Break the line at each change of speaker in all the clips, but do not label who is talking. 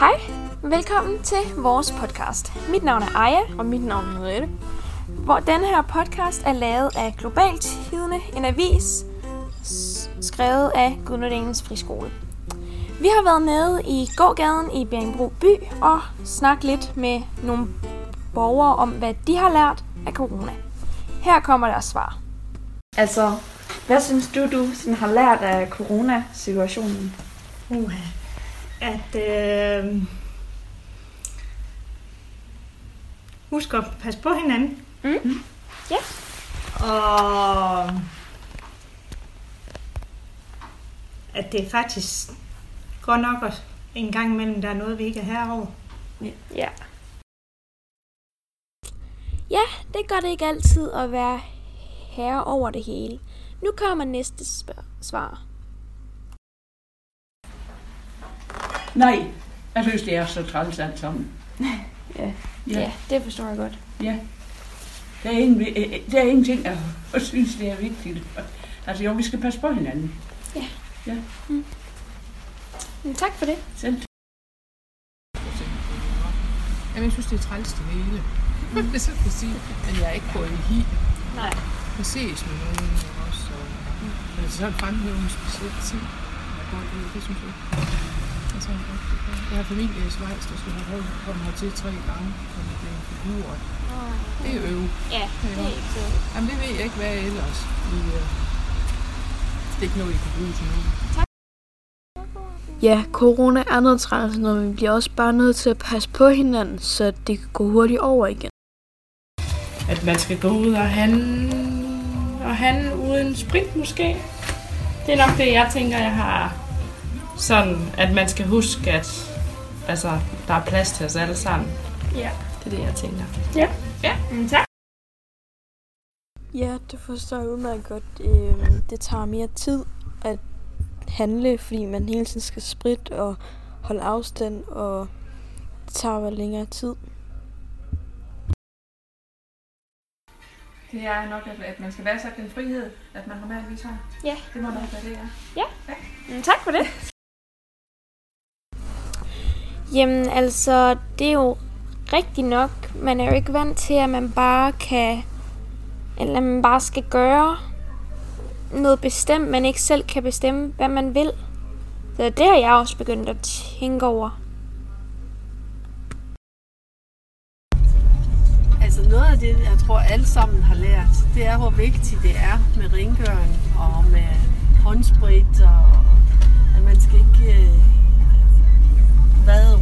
Hej, velkommen til vores podcast. Mit navn er Aya,
Og mit navn er Henriette.
hvor denne her podcast er lavet af Globalt Tidende, en avis skrevet af Gudnodingens Friskole. Vi har været nede i gågaden i Bjerringbro by og snakket lidt med nogle borgere om, hvad de har lært af corona. Her kommer deres svar. Altså, hvad synes du, du sådan har lært af coronasituationen?
Uh, at øh, husk at passe på hinanden.
Mm. Ja.
Og at det faktisk går nok også en gang imellem, der er noget, vi ikke er herover.
Ja. Ja, det gør det ikke altid at være herre over det hele. Nu kommer næste spørg- svar.
Nej, jeg synes, det er så træls alt sammen.
Ja.
Ja.
ja, det forstår jeg godt.
Ja. Der er, ingen, øh, øh, der er ingenting, jeg, synes, det er vigtigt. Altså jo, vi skal passe på hinanden.
Men tak for det.
Selv.
Jamen, jeg synes, det er træls det hele. det er så at sige, men jeg er ikke gået i hi.
Nej.
Jeg ses med nogen også. Og, men det er sådan fremhæve en speciel tid. Jeg går i, det synes jeg. Det er sådan godt. Jeg har familie i Schweiz, der skal have kommet hertil tre gange, som er blevet figur. Det er øv.
Ja, det er ikke så.
Jamen, det ved jeg ikke, hvad ellers. I, uh, det er ikke noget, I kan bruge til noget.
Ja, corona er noget træls, når vi bliver også bare nødt til at passe på hinanden, så det kan gå hurtigt over igen.
at man skal gå ud og handle, og handle uden sprit måske. Det er nok det, jeg tænker, jeg har sådan, at man skal huske, at altså, der er plads til os alle sammen.
Ja.
Det er det, jeg tænker.
Mm, tak.
Ja, det forstår jeg udmærket godt. Øh, det tager mere tid at handle, fordi man hele tiden skal sprit og holde afstand, og det tager vel længere tid.
Det er nok, at, at man skal være sådan den frihed, at man normalvis har.
Ja.
Det må nok være det, er.
Mm, tak for det. Jamen altså, det er jo rigtigt nok. Man er jo ikke vant til, at man bare kan... Eller at man bare skal gøre noget bestemt, man ikke selv kan bestemme, hvad man vil. Så det har jeg også begyndt at tænke over.
Altså noget af det, jeg tror alle sammen har lært, det er, hvor vigtigt det er med rengøring og med håndsprit, og at man skal ikke øh, vade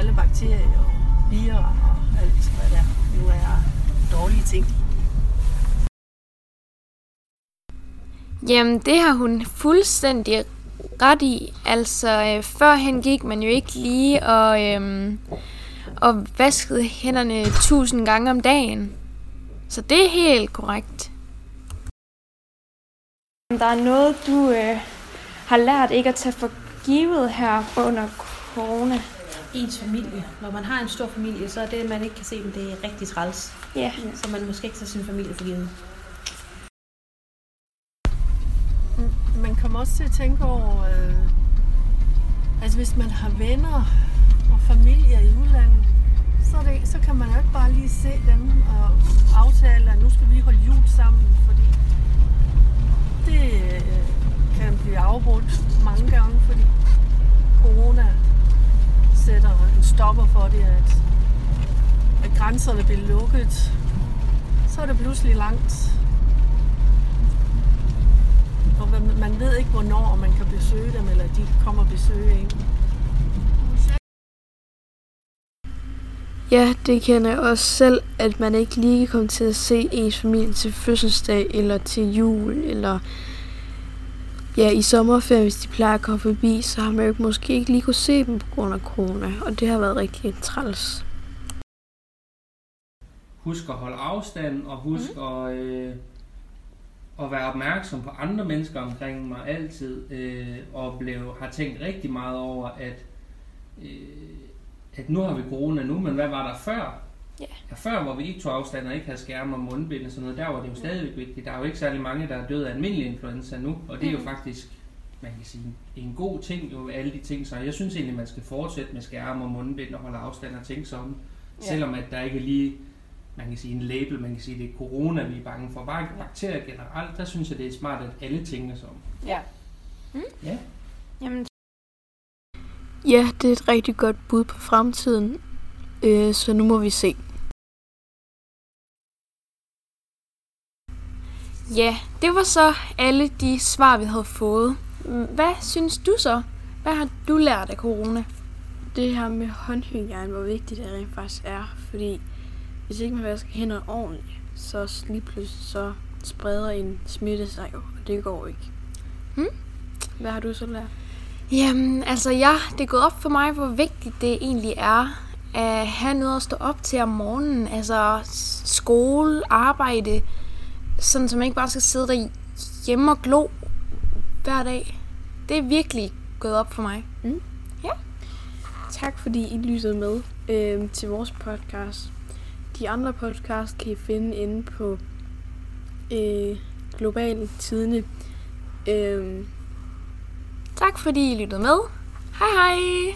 alle bakterier og bier og alt, hvad der nu er dårlige ting.
Jamen, det har hun fuldstændig ret i. Altså, øh, førhen gik man jo ikke lige og, øh, og vaskede hænderne tusind gange om dagen. Så det er helt korrekt. Der er noget, du øh, har lært ikke at tage for givet her under corona.
Ens familie. Når man har en stor familie, så er det, man ikke kan se dem, det er rigtig træls.
Ja.
Så man måske ikke tager sin familie for givet.
Man kommer også til at tænke over, øh, altså hvis man har venner og familie i udlandet, så, det, så kan man jo ikke bare lige se dem og aftale, at nu skal vi holde jul sammen, fordi det øh, kan blive afbrudt mange gange, fordi corona sætter en stopper for det, at, at grænserne blev lukket. Så er det pludselig langt og man- man ved ikke, hvornår man kan besøge dem, eller de kommer og besøger en.
Ja, det kender jeg også selv, at man ikke lige kan komme til at se ens familie til fødselsdag, eller til jul, eller ja, i sommerferien, hvis de plejer at komme forbi, så har man jo måske ikke lige kunne se dem på grund af corona, og det har været rigtig træls.
Husk at holde afstand, og husk mm. at, øh, at være opmærksom på andre mennesker omkring mig altid, øh, og blev, har tænkt rigtig meget over, at, øh, at nu har vi corona nu, men hvad var der før?
Ja.
ja. Før, hvor vi ikke tog afstand og ikke havde skærme og mundbind og sådan noget, der var det jo stadigvæk vigtigt. Der er jo ikke særlig mange, der er døde af almindelig influenza nu, og det er jo
Mhm.
faktisk, man kan sige, en god ting jo, alle de ting. Så jeg synes egentlig, man skal fortsætte med skærme og mundbind og holde afstand og tænke sig om.
Ja.
Selvom at der ikke lige, man kan sige en label, man kan sige, det er corona, vi er bange for. Bare bakterier generelt, der synes jeg, det er smart, at alle tænker sig om.
Ja. Mm.
Ja.
Jamen,
Ja, det er et rigtig godt bud på fremtiden, øh, så nu må vi se.
ja, det var så alle de svar, vi havde fået. Mm, Hvad synes du så? Hvad har du lært af corona?
Det her med håndhygiejne, hvor vigtigt det rent faktisk er, fordi hvis ikke man vasker hænder ordentligt, så lige pludselig så spreder en smitte sig jo, og det går ikke.
Hmm?
Hvad har du så lært?
Jamen, altså ja, det er gået op for mig, hvor vigtigt det egentlig er at have noget at stå op til om morgenen. Altså skole, arbejde, sådan så man ikke bare skal sidde der hjemme og glo hver dag. Det er virkelig gået op for mig.
Mm.
Ja.
Tak fordi I lyttede med øh, til vores podcast. De andre podcast kan I finde inde på øh, Global Tidene. Øh,
Tak fordi I lyttede med. Hej hej!